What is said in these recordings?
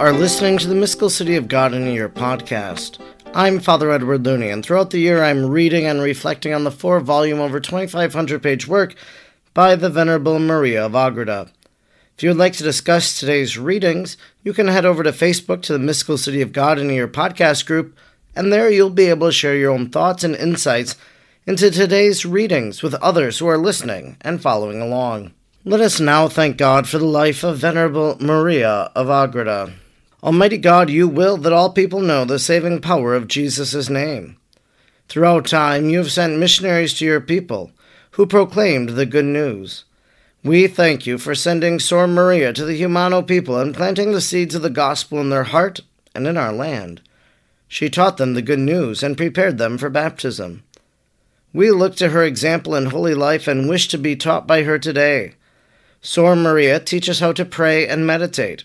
are listening to the Mystical City of God in a Year podcast. I'm Father Edward Looney, and throughout the year I'm reading and reflecting on the four volume, over 2,500 page work by the Venerable Maria of Agreda. If you would like to discuss today's readings, you can head over to Facebook to the Mystical City of God in a Year podcast group, and there you'll be able to share your own thoughts and insights into today's readings with others who are listening and following along. Let us now thank God for the life of Venerable Maria of Agreda. Almighty God, you will that all people know the saving power of Jesus' name. Throughout time, you have sent missionaries to your people who proclaimed the good news. We thank you for sending Sor Maria to the Jumano people and planting the seeds of the gospel in their heart and in our land. She taught them the good news and prepared them for baptism. We look to her example in holy life and wish to be taught by her today. Sor Maria, teach us how to pray and meditate.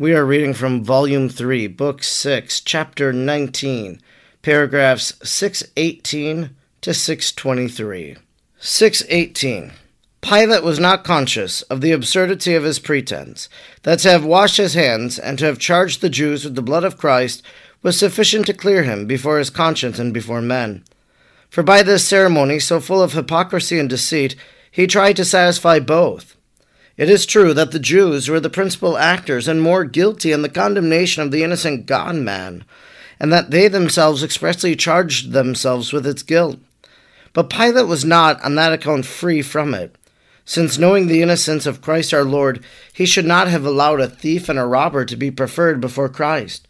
We are reading from Volume 3, Book 6, Chapter 19, paragraphs 618 to 623. 618. Pilate was not conscious of the absurdity of his pretense, that to have washed his hands and to have charged the Jews with the blood of Christ was sufficient to clear him before his conscience and before men. For by this ceremony, so full of hypocrisy and deceit, he tried to satisfy both it is true that the Jews were the principal actors and more guilty in the condemnation of the innocent God man, and that they themselves expressly charged themselves with its guilt. But Pilate was not on that account free from it, since knowing the innocence of Christ our Lord, he should not have allowed a thief and a robber to be preferred before Christ.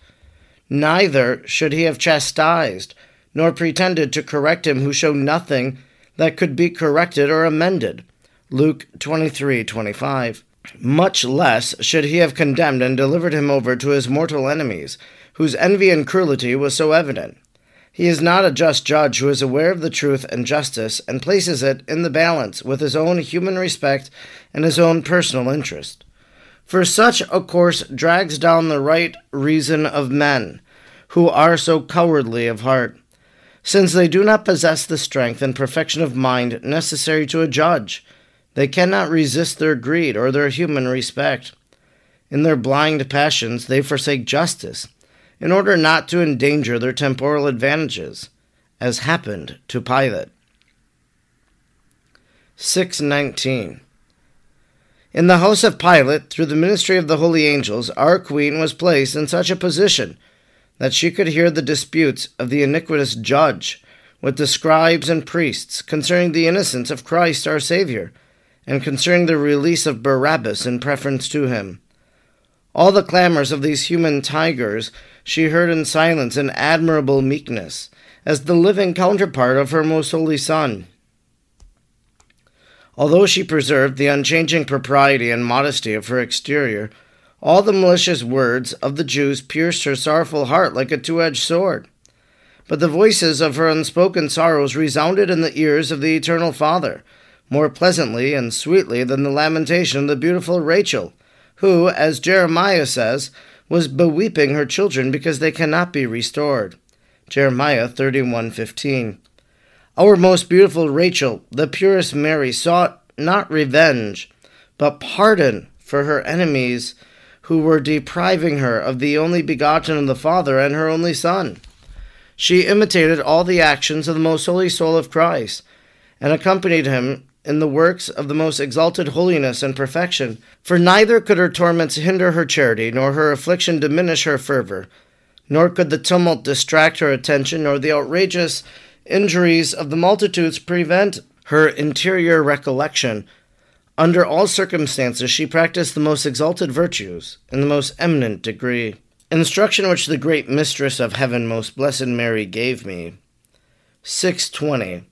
Neither should he have chastised, nor pretended to correct him who showed nothing that could be corrected or amended Luke 23:25. Much less should he have condemned and delivered him over to his mortal enemies, whose envy and cruelty was so evident. He is not a just judge who is aware of the truth and justice and places it in the balance with his own human respect and his own personal interest. For such a course drags down the right reason of men, who are so cowardly of heart, since they do not possess the strength and perfection of mind necessary to a judge they cannot resist their greed or their human respect. In their blind passions, they forsake justice in order not to endanger their temporal advantages, as happened to Pilate. 619. In the house of Pilate, through the ministry of the holy angels, our queen was placed in such a position that she could hear the disputes of the iniquitous judge with the scribes and priests concerning the innocence of Christ our Saviour and concerning the release of Barabbas in preference to him. All the clamors of these human tigers she heard in silence and admirable meekness, as the living counterpart of her most holy Son. Although she preserved the unchanging propriety and modesty of her exterior, all the malicious words of the Jews pierced her sorrowful heart like a two edged sword. But the voices of her unspoken sorrows resounded in the ears of the Eternal Father, more pleasantly and sweetly than the lamentation of the beautiful Rachel, who, as Jeremiah says, was beweeping her children because they cannot be restored. Jeremiah 31:15. Our most beautiful Rachel, the purest Mary, sought not revenge, but pardon for her enemies who were depriving her of the only begotten of the Father and her only Son. She imitated all the actions of the most holy soul of Christ, and accompanied him in the works of the most exalted holiness and perfection. For neither could her torments hinder her charity, nor her affliction diminish her fervor, nor could the tumult distract her attention, nor the outrageous injuries of the multitudes prevent her interior recollection. Under all circumstances, she practiced the most exalted virtues in the most eminent degree. Instruction which the great mistress of heaven, most blessed Mary, gave me. 620.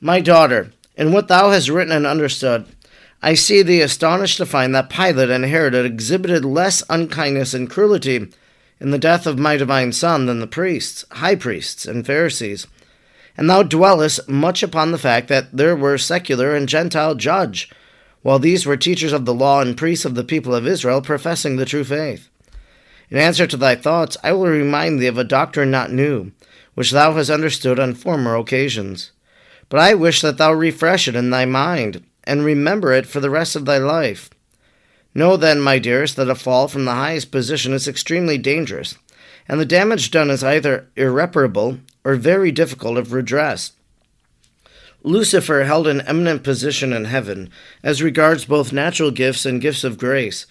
My daughter, in what thou hast written and understood, I see thee astonished to find that Pilate and Herod exhibited less unkindness and cruelty in the death of my divine Son than the priests, high priests, and Pharisees. And thou dwellest much upon the fact that there were secular and Gentile judge, while these were teachers of the law and priests of the people of Israel, professing the true faith. In answer to thy thoughts, I will remind thee of a doctrine not new, which thou hast understood on former occasions. But I wish that thou refresh it in thy mind, and remember it for the rest of thy life. Know then, my dearest, that a fall from the highest position is extremely dangerous, and the damage done is either irreparable or very difficult of redress. Lucifer held an eminent position in heaven as regards both natural gifts and gifts of grace.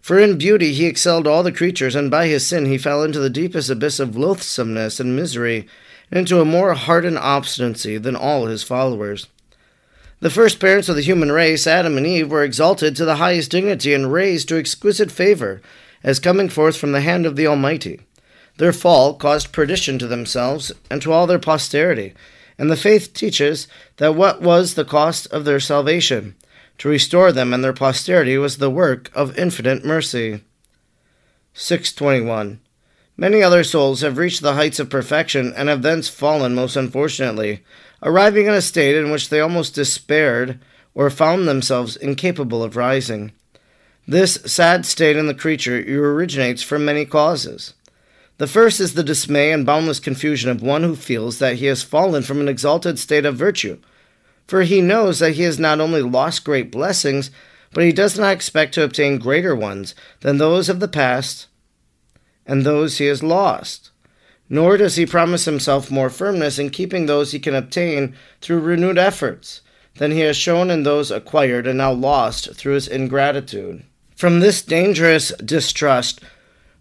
For in beauty he excelled all the creatures, and by his sin he fell into the deepest abyss of loathsomeness and misery, into a more hardened obstinacy than all his followers. The first parents of the human race, Adam and Eve, were exalted to the highest dignity and raised to exquisite favor, as coming forth from the hand of the Almighty. Their fall caused perdition to themselves and to all their posterity, and the faith teaches that what was the cost of their salvation, to restore them and their posterity, was the work of infinite mercy. 621. Many other souls have reached the heights of perfection and have thence fallen most unfortunately, arriving in a state in which they almost despaired or found themselves incapable of rising. This sad state in the creature originates from many causes. The first is the dismay and boundless confusion of one who feels that he has fallen from an exalted state of virtue, for he knows that he has not only lost great blessings, but he does not expect to obtain greater ones than those of the past and those he has lost. Nor does he promise himself more firmness in keeping those he can obtain through renewed efforts than he has shown in those acquired and now lost through his ingratitude. From this dangerous distrust,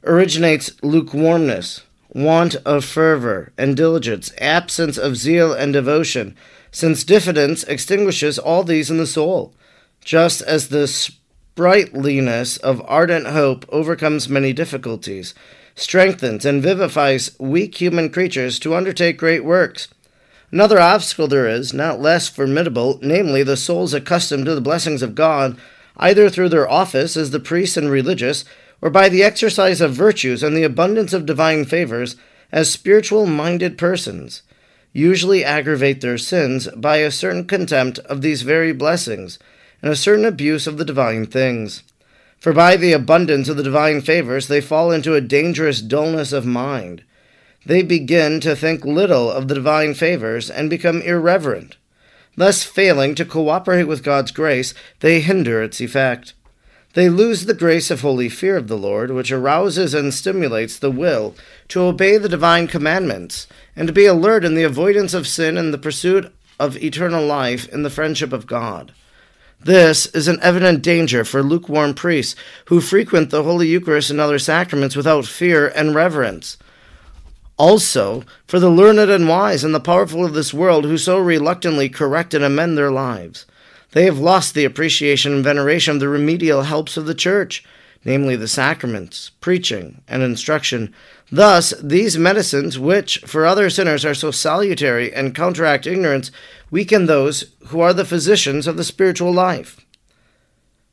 originates lukewarmness, want of fervor and diligence, absence of zeal and devotion, since diffidence extinguishes all these in the soul, just as the sprightliness of ardent hope overcomes many difficulties, strengthens and vivifies weak human creatures to undertake great works. Another obstacle there is, not less formidable, namely the souls accustomed to the blessings of God, either through their office as the priests and religious, or by the exercise of virtues and the abundance of divine favors, as spiritual minded persons, usually aggravate their sins by a certain contempt of these very blessings, and a certain abuse of the divine things. For by the abundance of the divine favors they fall into a dangerous dullness of mind. They begin to think little of the divine favors and become irreverent. Thus, failing to cooperate with God's grace, they hinder its effect. They lose the grace of holy fear of the Lord, which arouses and stimulates the will to obey the divine commandments, and to be alert in the avoidance of sin and the pursuit of eternal life in the friendship of God. This is an evident danger for lukewarm priests who frequent the Holy Eucharist and other sacraments without fear and reverence. Also, for the learned and wise and the powerful of this world who so reluctantly correct and amend their lives. They have lost the appreciation and veneration of the remedial helps of the Church, namely the sacraments, preaching, and instruction. Thus, these medicines, which for other sinners are so salutary and counteract ignorance, weaken those who are the physicians of the spiritual life.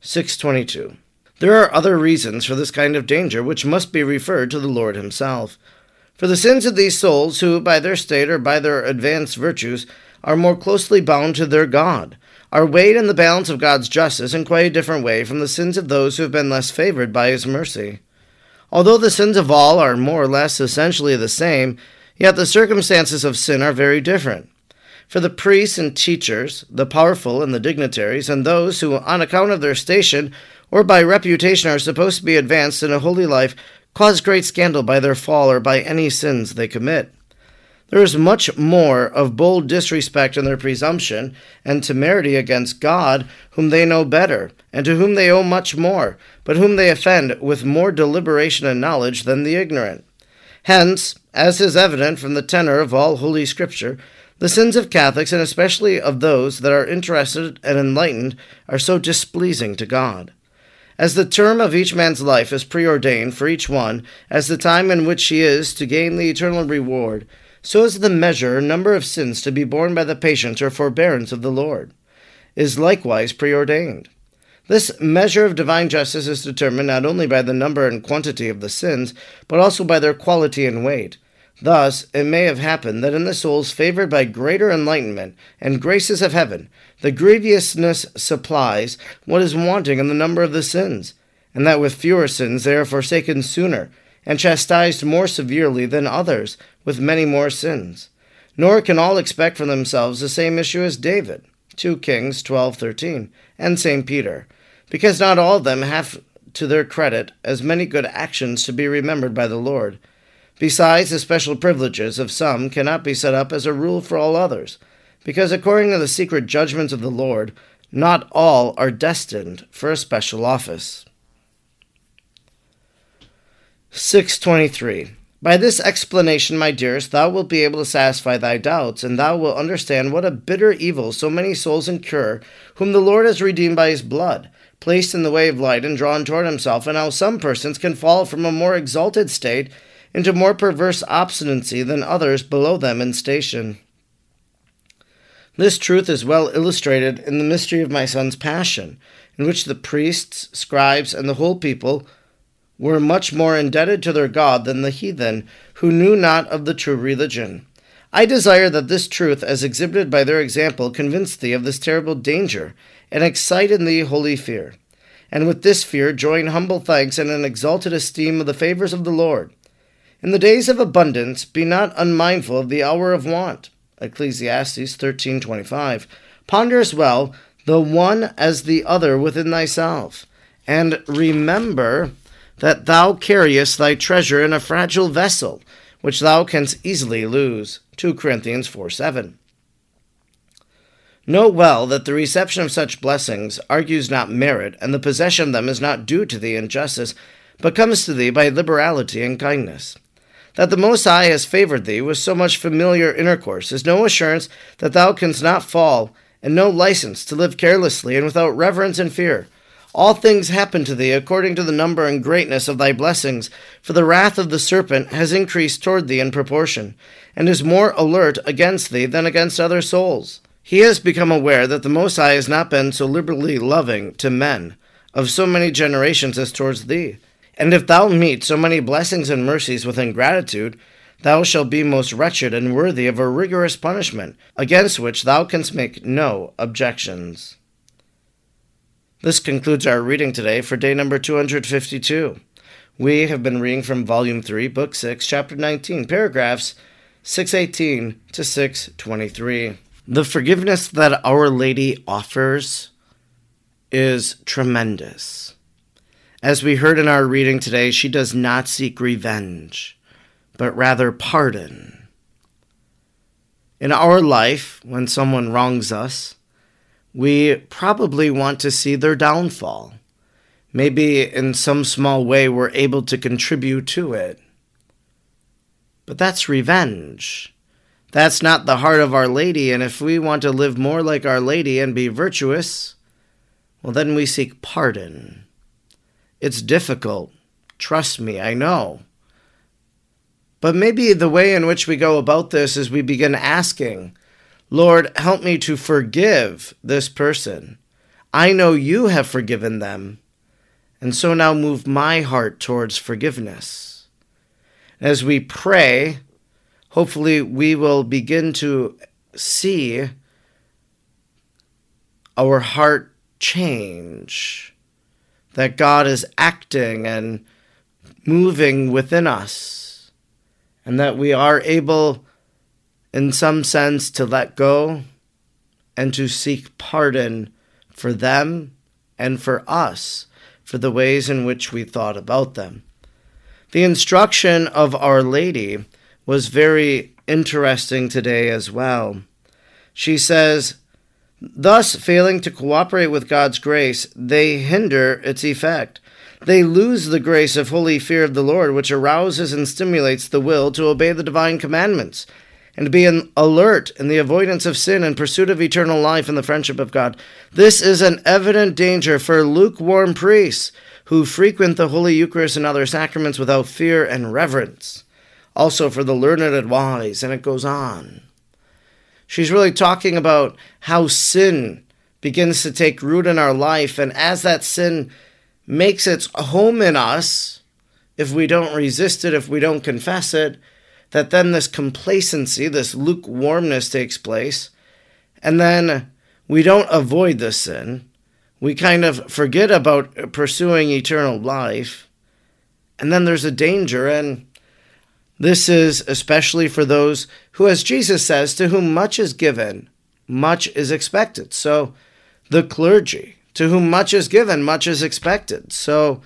622. There are other reasons for this kind of danger which must be referred to the Lord Himself. For the sins of these souls, who, by their state or by their advanced virtues, are more closely bound to their God, are weighed in the balance of God's justice in quite a different way from the sins of those who have been less favored by His mercy. Although the sins of all are more or less essentially the same, yet the circumstances of sin are very different. For the priests and teachers, the powerful and the dignitaries, and those who, on account of their station or by reputation, are supposed to be advanced in a holy life, cause great scandal by their fall or by any sins they commit. There is much more of bold disrespect in their presumption and temerity against God, whom they know better, and to whom they owe much more, but whom they offend with more deliberation and knowledge than the ignorant. Hence, as is evident from the tenor of all Holy Scripture, the sins of Catholics, and especially of those that are interested and enlightened, are so displeasing to God. As the term of each man's life is preordained for each one, as the time in which he is to gain the eternal reward, so is the measure or number of sins to be borne by the patience or forbearance of the Lord, is likewise preordained. This measure of divine justice is determined not only by the number and quantity of the sins, but also by their quality and weight. Thus, it may have happened that in the souls favored by greater enlightenment and graces of heaven, the grievousness supplies what is wanting in the number of the sins, and that with fewer sins they are forsaken sooner, and chastised more severely than others with many more sins. Nor can all expect for themselves the same issue as David, 2 Kings 12:13, and St. Peter because not all of them have to their credit as many good actions to be remembered by the Lord. Besides, the special privileges of some cannot be set up as a rule for all others, because according to the secret judgments of the Lord, not all are destined for a special office. 623. By this explanation, my dearest, thou wilt be able to satisfy thy doubts, and thou wilt understand what a bitter evil so many souls incur, whom the Lord has redeemed by his blood placed in the way of light and drawn toward himself, and how some persons can fall from a more exalted state into more perverse obstinacy than others below them in station. This truth is well illustrated in the mystery of my son's passion, in which the priests, scribes, and the whole people were much more indebted to their God than the heathen, who knew not of the true religion. I desire that this truth, as exhibited by their example, convince thee of this terrible danger, and excite in thee holy fear. And with this fear join humble thanks and an exalted esteem of the favors of the Lord. In the days of abundance be not unmindful of the hour of want. Ecclesiastes 13:25. Ponder as well the one as the other within thyself, and remember that thou carriest thy treasure in a fragile vessel, which thou canst easily lose. 2 Corinthians 4 7. Note well that the reception of such blessings argues not merit, and the possession of them is not due to thee in justice, but comes to thee by liberality and kindness. That the Most High has favored thee with so much familiar intercourse is no assurance that thou canst not fall, and no license to live carelessly and without reverence and fear. All things happen to thee according to the number and greatness of thy blessings, for the wrath of the serpent has increased toward thee in proportion, and is more alert against thee than against other souls. He has become aware that the Most High has not been so liberally loving to men of so many generations as towards thee. And if thou meet so many blessings and mercies with ingratitude, thou shalt be most wretched and worthy of a rigorous punishment, against which thou canst make no objections. This concludes our reading today for day number 252. We have been reading from Volume 3, Book 6, Chapter 19, paragraphs 618 to 623. The forgiveness that Our Lady offers is tremendous. As we heard in our reading today, she does not seek revenge, but rather pardon. In our life, when someone wrongs us, we probably want to see their downfall. Maybe in some small way we're able to contribute to it. But that's revenge. That's not the heart of Our Lady, and if we want to live more like Our Lady and be virtuous, well, then we seek pardon. It's difficult. Trust me, I know. But maybe the way in which we go about this is we begin asking, Lord, help me to forgive this person. I know you have forgiven them, and so now move my heart towards forgiveness. As we pray, hopefully we will begin to see our heart change, that God is acting and moving within us, and that we are able, in some sense, to let go and to seek pardon for them and for us for the ways in which we thought about them. The instruction of Our Lady was very interesting today as well. She says, Thus, failing to cooperate with God's grace, they hinder its effect. They lose the grace of holy fear of the Lord, which arouses and stimulates the will to obey the divine commandments and be an alert in the avoidance of sin and pursuit of eternal life and the friendship of God. This is an evident danger for lukewarm priests who frequent the Holy Eucharist and other sacraments without fear and reverence also for the learned and wise, and it goes on. She's really talking about how sin begins to take root in our life, and as that sin makes its home in us, if we don't resist it, if we don't confess it, that then this complacency, this lukewarmness takes place, and then we don't avoid the sin. We kind of forget about pursuing eternal life, and then there's a danger, and this is especially for those who, as Jesus says, to whom much is given, much is expected. So, the clergy, to whom much is given, much is expected. So,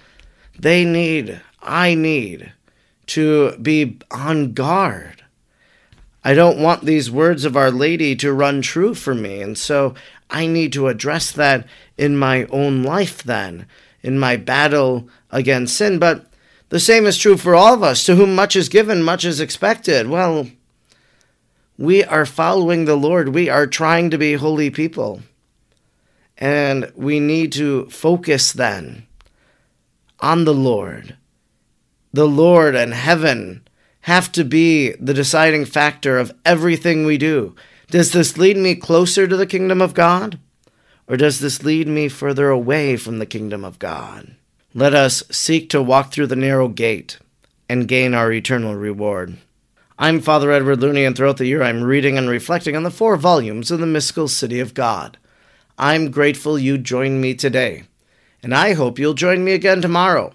they need, I need, to be on guard. I don't want these words of Our Lady to run true for me, and so I need to address that in my own life then, in my battle against sin. But the same is true for all of us. To whom much is given, much is expected. Well, we are following the Lord. We are trying to be holy people. And we need to focus then on the Lord. The Lord and heaven have to be the deciding factor of everything we do. Does this lead me closer to the kingdom of God? Or does this lead me further away from the kingdom of God? Let us seek to walk through the narrow gate and gain our eternal reward. I'm Father Edward Looney, and throughout the year I'm reading and reflecting on the four volumes of the Mystical City of God. I'm grateful you joined me today, and I hope you'll join me again tomorrow.